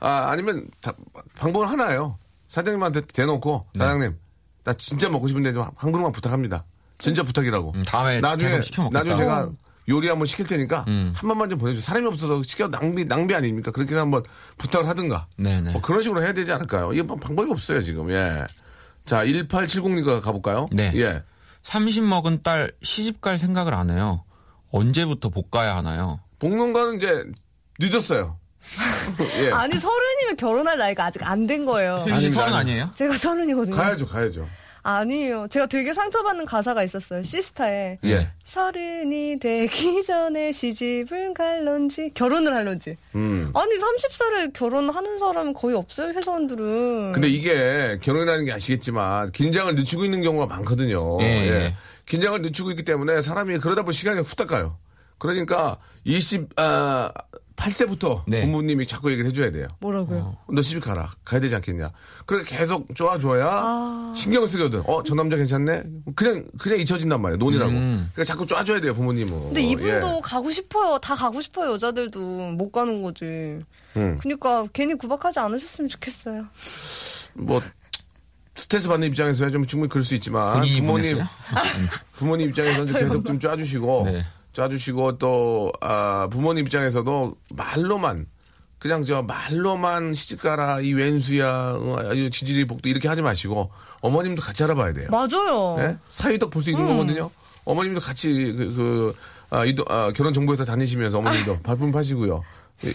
아, 아니면 다- 방법은 하나예요. 사장님한테 대놓고, 네. 사장님, 나 진짜 먹고 싶은데 좀 한 그릇만 부탁합니다. 진짜 부탁이라고. 음, 다음에 나중에. 나중에 제가 요리 한번 시킬 테니까 음. 한 번만 좀 보내주세요. 사람이 없어서 시켜 낭비, 낭비 아닙니까? 그렇게 한번 부탁을 하든가. 네네. 뭐 그런 식으로 해야 되지 않을까요? 이게 뭐 방법이 없어요, 지금. 예. 자, 1870님 가볼까요? 네. 예. 30 먹은 딸 시집 갈 생각을 안 해요. 언제부터 볶아야 하나요? 볶는 거는 이제 늦었어요. [LAUGHS] 예. 아니 서른이면 결혼할 나이가 아직 안 된 거예요. 씨 아니, 서른 아니. 아니에요? 제가 서른이거든요. 가야죠, 가야죠. 아니에요. 제가 되게 상처받는 가사가 있었어요. 시스타에. 예. 서른이 되기 전에 시집을 갈런지 결혼을 할런지. 음. 아니 30살에 결혼하는 사람은 거의 없어요 회사원들은. 근데 이게 결혼이라는 게 아시겠지만 긴장을 늦추고 있는 경우가 많거든요. 예, 예. 긴장을 늦추고 있기 때문에 사람이 그러다 보면 시간이 후딱 가요. 그러니까 20, 아, 8세부터 네. 부모님이 자꾸 얘기를 해줘야 돼요. 뭐라고요? 너 시집 가라. 가야 되지 않겠냐. 그렇게 계속 좋아줘야 신경을 쓰거든. 어, 저 남자 괜찮네? 그냥, 그냥 잊혀진단 말이에요. 논이라고. 그러니까 자꾸 쏴줘야 돼요, 부모님은. 근데 이분도 예. 가고 싶어요. 다 가고 싶어요. 여자들도 못 가는 거지. 음. 그러니까 괜히 구박하지 않으셨으면 좋겠어요. 뭐, 스트레스 받는 입장에서야 좀 충분히 그럴 수 있지만. 부모님? [LAUGHS] 부모님 입장에서는 좀 계속 좀 쏴주시고. 네. 쏴주시고 또, 아, 부모님 입장에서도 말로만, 그냥 저 말로만 시집가라, 이 왼수야, 어, 이 지질이 복도 이렇게 하지 마시고, 어머님도 같이 알아봐야 돼요. 맞아요. 예? 사이덕 볼 수 있는 거거든요. 어머님도 같이 그, 그 아, 이도, 아, 결혼 정보회사 다니시면서 어머님도 발품 파시고요.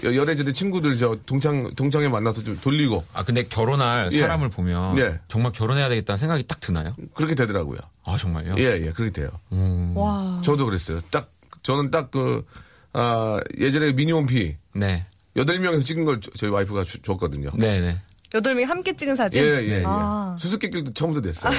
여- 열애제들 친구들 저 동창 동창회 만나서 좀 돌리고 아 근데 결혼할 예. 사람을 보면 예. 정말 결혼해야 되겠다는 생각이 딱 드나요? 그렇게 되더라고요. 아 정말요? 예, 예, 그렇게 돼요. 음, 와. 저도 그랬어요. 딱 저는 딱그 아, 예전에 미니홈피 네, 여덟 명에서 찍은 걸 저- 저희 와이프가 주- 줬거든요. 네, 네. 여덟 명이 함께 찍은 예, 사진. 예, 예. 아, 수수께끼도 처음부터 냈어요.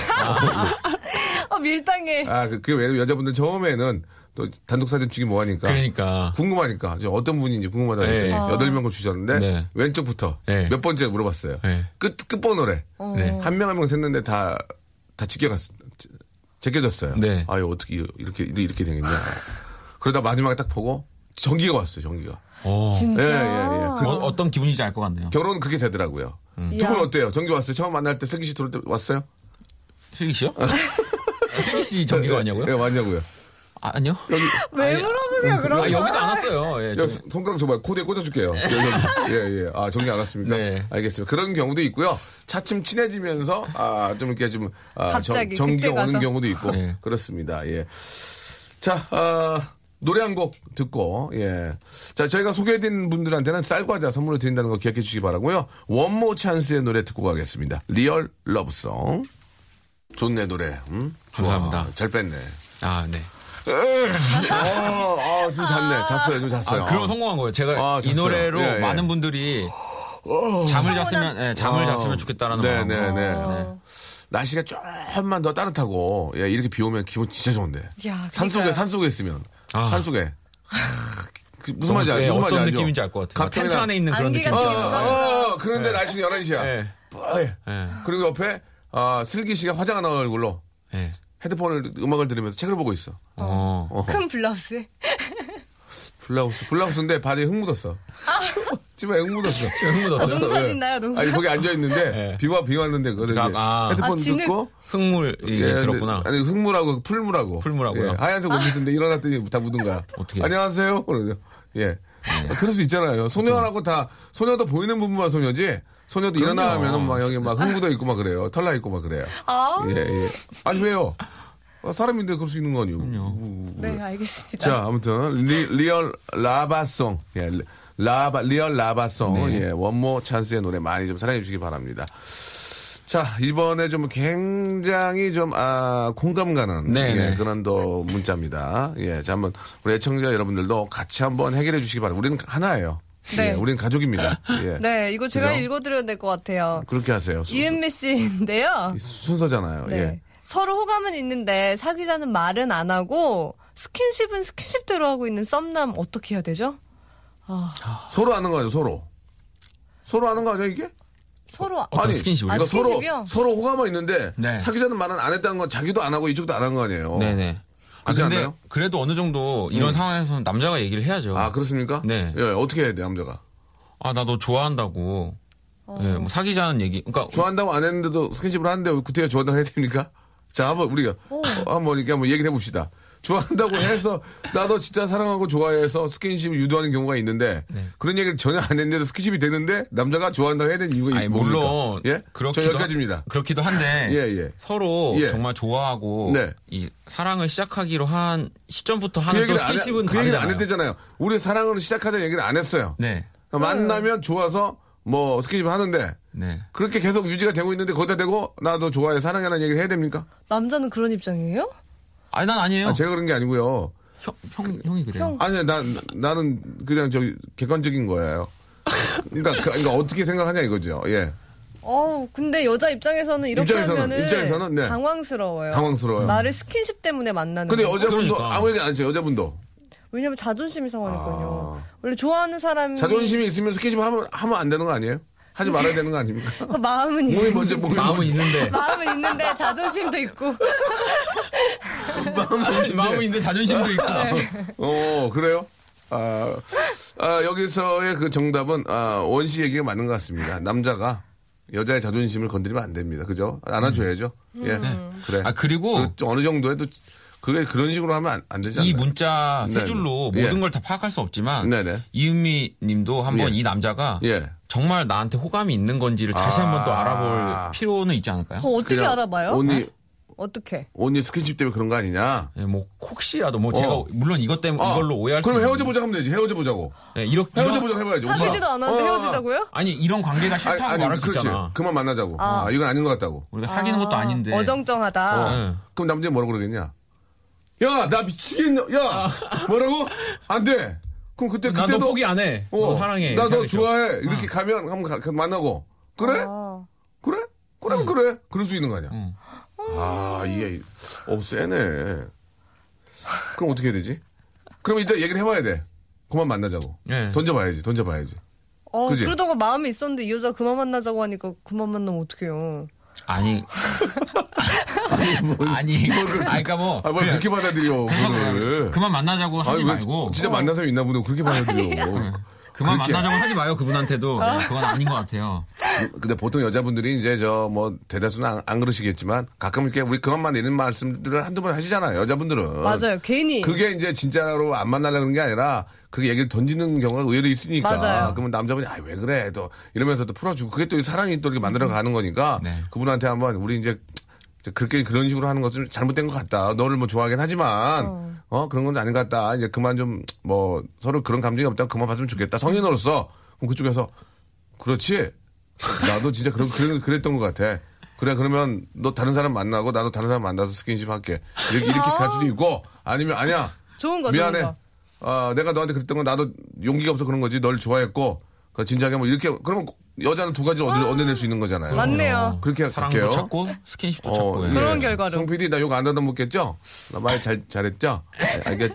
아, [LAUGHS] 밀당해. 아, 그, 그게 왜 여자분들 처음에는 또 단독 사진 찍기 뭐 하니까. 그러니까 궁금하니까 저 어떤 분인지 궁금하다 네. 니까 여덟 명을 주셨는데 네. 왼쪽부터 네. 몇 번째 물어봤어요. 네. 끝 끝번호래. 네. 한명 한 명 셌는데 다 다 지켜갔 제껴졌어요. 네. 아유 어떻게 이렇게 이렇게 되겠냐. 그러다 마지막에 딱 보고 전기가 왔어요. 전기가. 어, 진짜. 예, 예, 예. 그- 어, 어떤 기분인지 알 것 같네요. 결혼은 그렇게 되더라고요. 음. 두분 야. 어때요? 전기 왔어요? 처음 만날 때 슬기 씨 들어올 때 왔어요? 슬기 씨요? 아, [LAUGHS] 슬기 씨 전기가 예, 왔냐고요? 왔냐고요. 아, 아니요. 여기 왜 아니, 물어보세요, 그럼? 아, 여기도 안 왔어요. 예, 손- 손가락 줘봐요. 코드에 꽂아줄게요. 예, 예, 예. 아, 전기 안 왔습니까? 네. 알겠습니다. 그런 경우도 있고요. 차츰 친해지면서, 아, 좀 이렇게 좀, 아, 갑자기 정, 그때 오는. 경우도 있고. 네. 그렇습니다. 예. 자, 아, 노래 한 곡 듣고, 예. 자, 저희가 소개해드린 분들한테는 쌀과자 선물로 드린다는 거 기억해 주시기 바라고요 원모 찬스의 노래 듣고 가겠습니다. Real Love Song. 좋네, 노래. 음? 좋아. 감사합니다. 잘 뺐네. 아, 네. 아, 아, 좀 잤네. 잤어요. 좀 잤어요. 아, 그럼 성공한 거예요. 제가 아, 이 잤어요. 노래로 예, 예. 많은 분들이 잠을 잤으면, 예, 잠을 아. 잤으면 좋겠다라는 네, 마음. 네, 네. 어. 날씨가 조금만 더 따뜻하고 예, 이렇게 비 오면 기분 진짜 좋은데. 야, 산속에. 산속에 있으면 아. 산속에 하, 그 무슨 말인지 알 예, 무슨 말인지 어떤 알죠? 느낌인지 알 것 같아요. 텐트 갑자기 안에 있는 그런 안개가 느낌 어, 있잖아요. 어, 어, 그런데 날씨는 11시야. 예. 예. 예. 그리고 옆에 아, 슬기 씨가 화장 안한 얼굴로 예. 헤드폰을 음악을 들으면서 책을 보고 있어. 어. 어. 큰 블라우스에. [LAUGHS] 블라우스 블라우스인데 바지에 흙 묻었어. 집에 흙 묻었어. 흙 묻었어요? 아, [LAUGHS] 농사 짓나요, 농사? 아니 거기 앉아 있는데 예. [LAUGHS] 비와 비 왔는데 그거 아, 아. 헤드폰 아, 진흙. 듣고 흙물이 예, 들었구나. 근데, 아니 흙물하고 풀물하고 풀물하고요? 예, 하얀색 옷 입는데 일어났더니 다 묻은 거야. 어떻게? 안녕하세요. 그러죠. 예. 아, 그럴 수 있잖아요. 소녀라고 다 소녀도 보이는 부분만 소녀지. 소녀도 그럼요. 일어나면은 막 여기 막흙 묻어 있고 막 그래요. 털나 있고 막 그래요. 아, 예, 예. 아니 왜요? 아, 사람인데 그럴 수 있는 거 아니에요. 네, 알겠습니다. 자, 아무튼 리, Real Love Song. 예. Love Real Love Song. 네. 예. 원모 찬스의 노래 많이 좀 사랑해 주시기 바랍니다. 자, 이번에 좀 굉장히 좀, 아, 공감 가는. 네, 예, 네. 그런 또 문자입니다. 예. 자, 한번 우리 애청자 여러분들도 같이 한번 해결해 주시기 바랍니다. 우리는 하나예요. 네. 예, 우리는 가족입니다. 예. [LAUGHS] 네, 이거 제가 그죠? 읽어드려야 될 것 같아요. 그렇게 하세요. 수- 이은미 씨인데요. 순서잖아요. 네. 예. 서로 호감은 있는데 사귀자는 말은 안 하고 스킨십은 스킨십대로 하고 있는 썸남 어떻게 해야 되죠? 서로 아는 거 아니에요, 서로. 서로 아는 거 아니야, 이게? 서로 아- 어떤 스킨십을요? 아, 그러니까 서로, 스킨십이요? 서로 호감은 있는데 네. 사귀자는 말은 안 했다는 건 자기도 안 하고 이쪽도 안 한 거 아니에요. 네네. 아, 그렇지 근데 않나요? 그래도 어느 정도 이런 상황에서는 남자가 얘기를 해야죠. 아, 그렇습니까? 네. 예, 어떻게 해야 돼, 남자가? 아, 나 너 좋아한다고. 예, 뭐 사귀자는 얘기. 그러니까 좋아한다고 안 했는데도 스킨십을 하는데 구태가 좋아한다고 해야 됩니까? 자, 한번 우리가 어, [LAUGHS] 한번 이렇게 한번 얘기를 해봅시다. 좋아한다고 해서 나도 진짜 사랑하고 좋아해서 스킨십을 유도하는 경우가 있는데 네. 그런 얘기를 전혀 안 했는데도 스킨십이 되는데 남자가 좋아한다고 해야 되는 이유가 아니 뭡니까? 물론 예? 저 그렇기도 여기까지입니다. 하- 그렇기도 한데 [LAUGHS] 예, 예. 서로 예. 정말 좋아하고 네. 이 사랑을 시작하기로 한 시점부터 그 하는 또 얘기를 안, 해- 스킨십은 그 얘기를 안. 했대잖아요. 우리 사랑을 시작하자는 얘기를 안 했어요. 네. 만나면 좋아서 뭐 스킨십 하는데 네. 그렇게 계속 유지가 되고 있는데 거기다 대고 나도 좋아해 사랑해라는 얘기를 해야 됩니까? 남자는 그런 입장이에요? 아니 난 아니에요. 아, 제가 그런 게 아니고요. 형, 형 형이 그래요. 아니 나 나는 그냥 저 객관적인 거예요. 그러니까, 그- 그러니까 어떻게 생각하냐 이거죠. 예. 어, 근데 여자 입장에서는 이렇게 입장에서는- 하면은 입장에서는, 네. 당황스러워요. 당황스러워요. 나를 스킨십 때문에 만나는 근데 거. 여자분도 그러니까. 아무 얘기 안 하죠. 여자분도 왜냐면 자존심이 상하니까요. 아. 원래 좋아하는 사람이 자존심이 있으면 스킨십 하면 하면 안 되는 거 아니에요? 하지 말아야 되는 거 아닙니까? 그 [LAUGHS] 마음은 몸이 있, 먼저 몸이 마음은 먼저 있는데 마음은 있는데 자존심도 있고 [LAUGHS] 마음은 있는데 자존심도 있고. 어, 그래요? 아, 아, 여기서의 그 정답은, 아, 원씨 얘기가 맞는 것 같습니다. 남자가 여자의 자존심을 건드리면 안 됩니다. 그죠? 안아줘야죠. 예. 그래. 아 그리고 그, 좀 어느 정도에도, 그게 그런 식으로 하면 안, 안 되지 않나요? 이 문자 세. 줄로 예. 모든 걸다 파악할 수 없지만 네네. 이은미 님도 한번 예. 이 남자가 예. 정말 나한테 호감이 있는 건지를 다시 아. 한번 또 알아볼 필요는 있지 않을까요? 어, 어떻게 알아봐요? 언니, 어떻게? 언니 스킨십 때문에 그런 거 아니냐? 예, 뭐 혹시라도 뭐 제가 어. 물론 이것 때문에 아, 이걸로 오해할 수 그럼 헤어져 보자 하면 되지. 헤어져 보자고. 예, 이렇게 헤어져 보자고 해봐야지. 사귀지도. 않았는데 어, 헤어지자고요? 아니 이런 관계가 싫다고 아니, 아니, 말할 수 그렇지. 있잖아. 그만 만나자고. 아, 이건 아닌 것 같다고. 우리가 사귀는 것도 아닌데. 어정쩡하다. 예. 그럼 남자는 뭐라고 그러겠냐? 야, 나 미치겠냐? 야, 뭐라고? 안 돼. 그럼 그때 그때도 포기 안 해. 어, 너 사랑해. 나 너. 좋아해. 이렇게 가면 한번 가- 가- 만나고. 그래? 아. 그래? 그래? 그래? 그럴 수 있는 거 아니야? 응. 아, 이게 어 세네. 그럼 어떻게 해야 되지? 그럼 일단 얘기를 해봐야 돼. 그만 만나자고. 예. 던져봐야지. 던져봐야지. 어? 그러다가 마음이 있었는데 이 여자 그만 만나자고 하니까 그만 만나면 어떡해요. 아니. [LAUGHS] 아니. 아니, 그러니까 뭐. 아, 뭘 그냥 그렇게 받아들여, 그거를. 그만 만나자고 하지 아니, 왜 말고. 진짜 만난 사람이 있나 보네. 그렇게 받아들여. [LAUGHS] 그만 그렇게. 만나자고 하지 마요, 그분한테도. 네, 그건 아닌 것 같아요. 근데 보통 여자분들이 이제 저 뭐 대다수는 안, 안 그러시겠지만 가끔 이렇게 우리 그만 만내는 말씀들을 한두 번 하시잖아요. 여자분들은. 맞아요. 괜히. 그게 이제 진짜로 안 만나려는 게 아니라 그게 얘기를 던지는 경우가 의외로 있으니까. 맞아요. 그러면 남자분이 아 왜 그래 또 이러면서 또 풀어주고 그게 또 사랑이 또 이렇게 만들어 가는 거니까 네. 그분한테 한번 우리 이제 그렇게 그런 식으로 하는 것좀 잘못된 것 같다. 너를 뭐 좋아하긴 하지만 어, 그런 건 아닌 것 같다. 이제 그만 좀 뭐 서로 그런 감정이 없다면 그만 봤으면 좋겠다. 성인으로서 그럼 그쪽에서 그렇지. [LAUGHS] 나도 진짜 그런 그런 그랬던 것 같아. 그래 그러면 너 다른 사람 만나고 나도 다른 사람 만나서 스킨십 할게. 이렇게, 이렇게 갈 수도 있고 아니면 아니야. 좋은 거, 미안해. 좋은 거. 아, 내가 너한테 그랬던 건 나도 용기가 없어 그런 거지. 널 좋아했고. 그 진작에 뭐 이렇게 그러면 여자는 두 가지를 얻어, 얻어낼 수 있는 거잖아요. 맞네요. 그렇게 사랑도 할게요. 찾고, 스킨십도 찾고. 예. 그런 결과로. 송 PD 나 욕 안 하다 묻겠죠? 나 말 잘 잘했죠? 네, 알겠죠?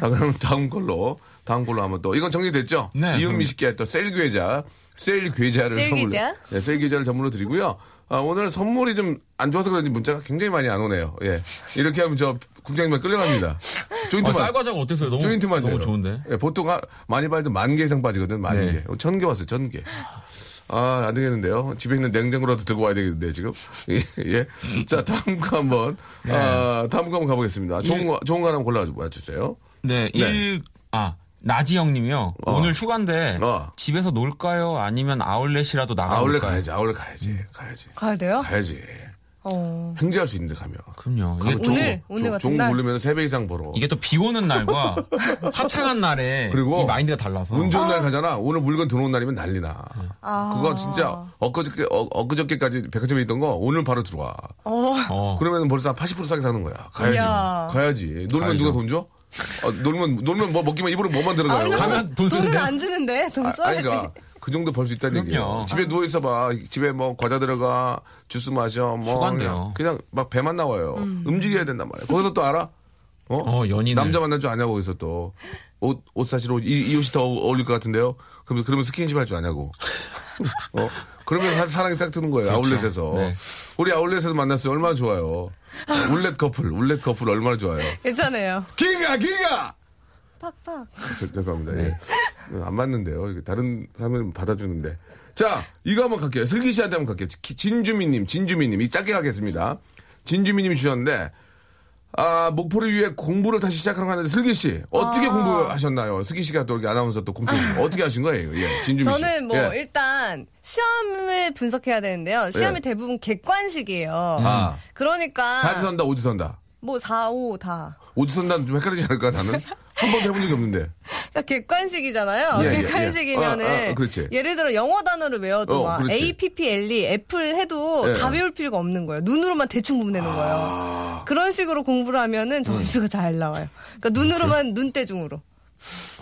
자 그럼 다음 걸로 다음 걸로 한번 또 이건 정리됐죠? 네, 이은미 씨께 또 셀 괴자 셀 괴자를 셀 선물로 괴자? 네, 셀 괴자를 선물로 드리고요. 아, 오늘 선물이 좀 안 좋아서 그런지 문자가 굉장히 많이 안 오네요. 예. 이렇게 하면 저 국장님만 끌려갑니다. 어, 조인트만 쌀과자가 어땠어요? 너무, 조인트 맞아요. 너무 좋은데. 예, 보통 한- 많이 봐도 만 개 이상 빠지거든, 만 네. 개. 천 개 왔어요, 천 개. 아, 안 되겠는데요. 집에 있는 냉장고라도 들고 와야 되겠는데, 지금. 예. 예. 자, 다음 거 한번, 아, 다음 거 한번 가보겠습니다. 좋은 거, 좋은 거 하나 골라와 주세요. 네, 네. 일, 아, 나지영 님이요. 어. 오늘 휴가인데, 어. 집에서 놀까요? 아니면 아울렛이라도 나가볼까요? 아울렛 가야지, 아울렛 가야지, 가야지. 가야 돼요? 가야지. 어. 행제할 수 있는데, 가면. 그럼요. 가면 오늘, 좋은 거, 오늘 좋- 같은 거 날? 고르면 3배 이상 벌어. 이게 또 비 오는 날과 [LAUGHS] 화창한 날에 그리고 이 마인드가 달라서. 운 좋은 날 가잖아. 오늘 물건 들어온 날이면 난리나. 아. 그건 진짜 엊그저께, 어, 엊그저께까지 백화점에 있던 거 오늘 바로 들어와. 어. 어. 그러면 벌써 한 80% 싸게 사는 거야. 가야지. 이야. 가야지. 놀면 가야죠. 누가 돈 줘? 어, 놀면, 놀면 뭐 먹기만 입으로 뭐만 들어가요. 아울렛은 가면 돈 돈은 쓰는데요? 안 주는데 돈 아, 써야지. 아니, 그러니까 그 정도 벌 수 있다는 그럼요. 얘기예요. 집에 누워 있어 봐. 집에 뭐 과자 들어가, 주스 마셔, 뭐 휴가인데요. 그냥, 그냥 막 배만 나와요. 움직여야 된단 말이야. 거기서 또 알아? 어? 어, 연인을. 남자 만날 줄 아냐고 거기서 또. 옷, 옷 사실 이, 이 옷이 더 어울릴 것 같은데요. 그러면 그러면 스킨십 할 줄 아냐고. [LAUGHS] 어? 그러면 한 사랑이 싹 트는 거예요. 그렇죠. 아울렛에서. 네. 우리 아울렛에서 만났어요. 얼마나 좋아요. 울렛 커플, 울렛 커플 얼마나 좋아요. 괜찮아요. 기가 기가. 팍팍. 죄- 죄송합니다. 네. 예. 안 맞는데요. 다른 사람은 받아주는데. 자, 이거 한번 갈게요. 슬기 씨한테 한번 갈게요. 기- 진주미님, 진주미님. 이 짧게 가겠습니다. 진주미님이 주셨는데, 아, 목포를 위해 공부를 다시 시작하는 거 하는데, 슬기 씨, 어떻게 아. 공부하셨나요? 슬기 씨가 또 이렇게 아나운서 또 공부, 어떻게 하신 거예요? 예, 진주미 씨. 저는 뭐 예. 일단 시험을 분석해야 되는데요. 시험이 예. 대부분 객관식이에요. 아, 그러니까 4지 선다, 5지 선다. 뭐 4, 5 다. 5지 선다는 좀 헷갈리지 않을까, 나는? 한 번도 해본 적이 없는데. 그러니까 객관식이잖아요. 예, 예, 예. 객관식이면은 어, 어, 그렇지. 예를 들어 영어 단어를 외워도 어, 막 그렇지. A, P, P, L, E, 애플 해도 예. 다 외울 필요가 없는 거예요. 눈으로만 대충 보면 되는 아. 거예요. 그런 식으로 공부를 하면은 점수가 잘 나와요. 그러니까 눈으로만 눈대중으로.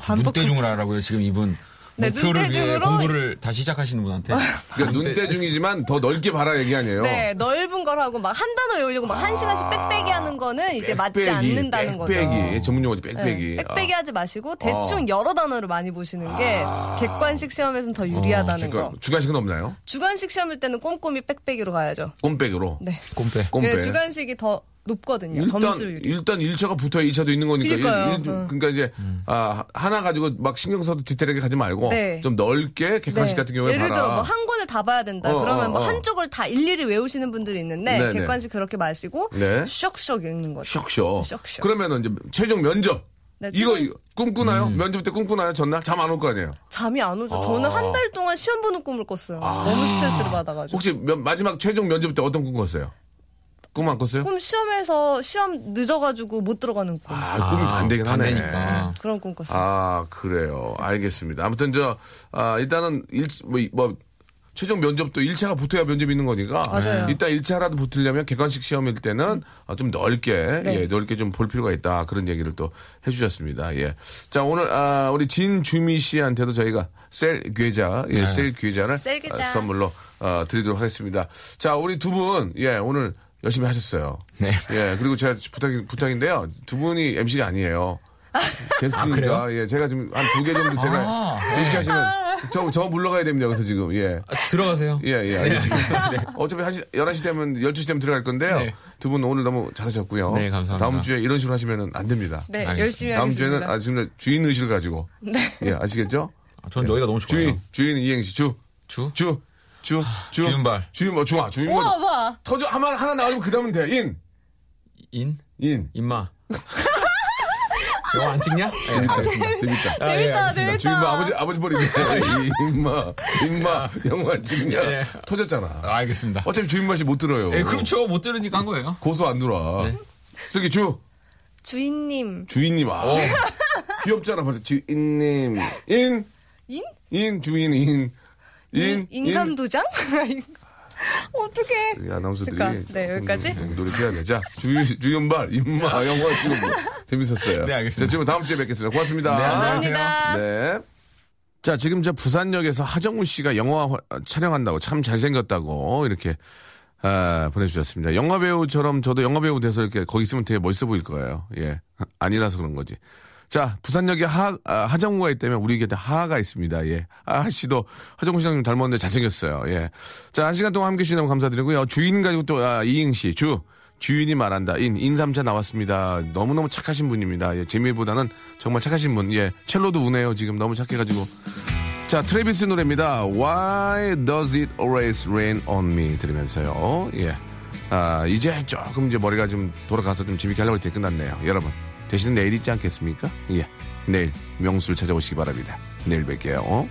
반복- 눈대중을 하라고요 지금 이분 네, 목표를 위해 눈대중으로 공부를 다시 시작하시는 분한테 그러니까 눈대중이지만 더 넓게 봐라 얘기 아니에요. 네, 넓은 걸 하고 막 한 단어 외우려고 막 한 시간씩 빽빽이 하는 거는 이제 맞지 빽빽이, 않는다는 거죠. 빽빽이 전문 용어지 빽빽이. 네, 빽빽이 하지 마시고 대충 어. 여러 단어를 많이 보시는 게 객관식 시험에서는 더 유리하다는 그러니까 거. 주관식은 없나요? 주관식 시험일 때는 꼼꼼히 빽빽이로 가야죠. 꼼백으로. 네. 꼼빼 꼼백. 네, 주관식이 더 높거든요. 일단 점수율이. 일단 1차가 붙어야 2차도 있는 거니까. 그러니까요. 일- 일- 어. 그러니까 이제 아, 하나 가지고 막 신경 써도 디테일하게 가지 말고 네. 좀 넓게 객관식 같은 경우에 예를 봐라. 들어 뭐 한 권을 다 봐야 된다. 어, 그러면 어, 뭐 어. 한쪽을 다 일일이 외우시는 분들이 있는데 네네. 객관식 그렇게 마시고 네. 쇽쇽 읽는 거죠. 쇽쇽. 그러면은 이제 최종 면접. 네, 이거, 이거 꿈꾸나요? 면접 때 꿈꾸나요? 전날 잠 안 올 거 아니에요? 잠이 안 오죠. 아. 저는 한 달 동안 시험 보는 꿈을 꿨어요. 너무 스트레스를 받아가지고. 혹시 면- 마지막 최종 면접 때 어떤 꿈 꿨어요? 꿈 안 꿨어요? 꿈 시험에서 시험 늦어가지고 못 들어가는 꿈. 아, 꿈이 반대긴 하네. 반대니까. 그런 꿈 꿨어요. 아, 그래요. 알겠습니다. 아무튼 저, 아, 일단은 일, 뭐, 이- 뭐, 최종 면접도 1차가 붙어야 면접이 있는 거니까. 맞아요. 일단 1차라도 붙으려면 객관식 시험일 때는 아, 좀 넓게, 네. 예, 넓게 좀 볼 필요가 있다. 그런 얘기를 또 해주셨습니다. 예. 자, 오늘, 아, 우리 진주미 씨한테도 저희가 셀 괴자, 예, 셀 괴자를 셀 괴자. 아, 선물로 어, 드리도록 하겠습니다. 자, 우리 두 분, 예, 오늘 열심히 하셨어요. 네. 예, 그리고 제가 부탁, 부탁인데요. 두 분이 MC가 아니에요. 게스트니까, 그래요? 예, 제가 지금 한 두 개 정도 제가 아, 이렇게 하시면 저, 저 물러가야 됩니다. 그래서 지금, 예. 아, 들어가세요 예, 예, 알겠습니다. 어차피 1시, 11시 되면 12시 되면 들어갈 건데요. 네. 두분 오늘 너무 잘하셨고요. 네, 감사합니다. 다음 주에 이런 식으로 하시면 안 됩니다. 네, 알겠습니다. 열심히 다음 하겠습니다. 주에는 아, 지금 주인 의식을 가지고. 예, 아시겠죠? 아, 전 여기가 너무 좋아요 주인, 주인 이행시, 주, 주? 주, 주, 주. 주윤발. 주인 뭐, 좋아. 주인 뭐. 우와, 봐. 터져, 하나, 하나 나오면 그 다음은 돼. 인, 인? 인. 임마 영화 안 찍냐? 네, [LAUGHS] 재밌다, 알겠습니다. 재밌다. 아, 예, 재밌다. 재밌다. 주인 뭐 아버지, 아버지 버리네. [LAUGHS] 임마, 임마, 영화 찍냐. 예. 터졌잖아. 아, 알겠습니다 어차피 주인 맛이 못 들어요. 예, 그렇죠 못 들으니까 한 거예요 고소 안 들어와. 네. 슬기 주, 주인님. 주인님, 아. 어. [LAUGHS] 귀엽잖아, 벌써. 주인님. 인, 인? 인, 주인, 인. 인, 인감도장? [LAUGHS] 어떡해. 인. 이 아나운서들이. 잠깐, 네, 여기까지? 좀 노력해야 돼. 자, 주, 주연발, 임마, 영화 지금 뭐 재밌었어요. 네, 알겠습니다. 자, 지금 다음 주에 뵙겠습니다. 고맙습니다. 네, 안녕하세요. 감사합니다. 네. 자, 지금 저 부산역에서 하정우 씨가 영화 화- 촬영한다고 참 잘생겼다고 이렇게 아, 보내주셨습니다. 영화 배우처럼 저도 영화 배우 돼서 이렇게 거기 있으면 되게 멋있어 보일 거예요. 예. 아니라서 그런 거지. 자, 부산역에 하, 아, 하정우가 있다면 우리 곁에 하하가 있습니다. 예. 아, 씨도 하정우 시장님 닮았는데 잘생겼어요. 예. 자, 한 시간 동안 함께 해주시면 감사드리고요. 주인 가지고 또, 아, 이잉 씨, 주. 주인이 말한다. 인, 인삼차 나왔습니다. 너무너무 착하신 분입니다. 예, 재미보다는 정말 착하신 분. 예, 첼로도 우네요. 지금 너무 착해가지고. 자, 트래비스 노래입니다. Why does it always rain on me? 들으면서요. 예. 아, 이제 조금 이제 머리가 좀 돌아가서 좀 재밌게 하려고 했더니 끝났네요. 여러분, 대신 내일 있지 않겠습니까? 예. 내일 명수를 찾아오시기 바랍니다. 내일 뵐게요.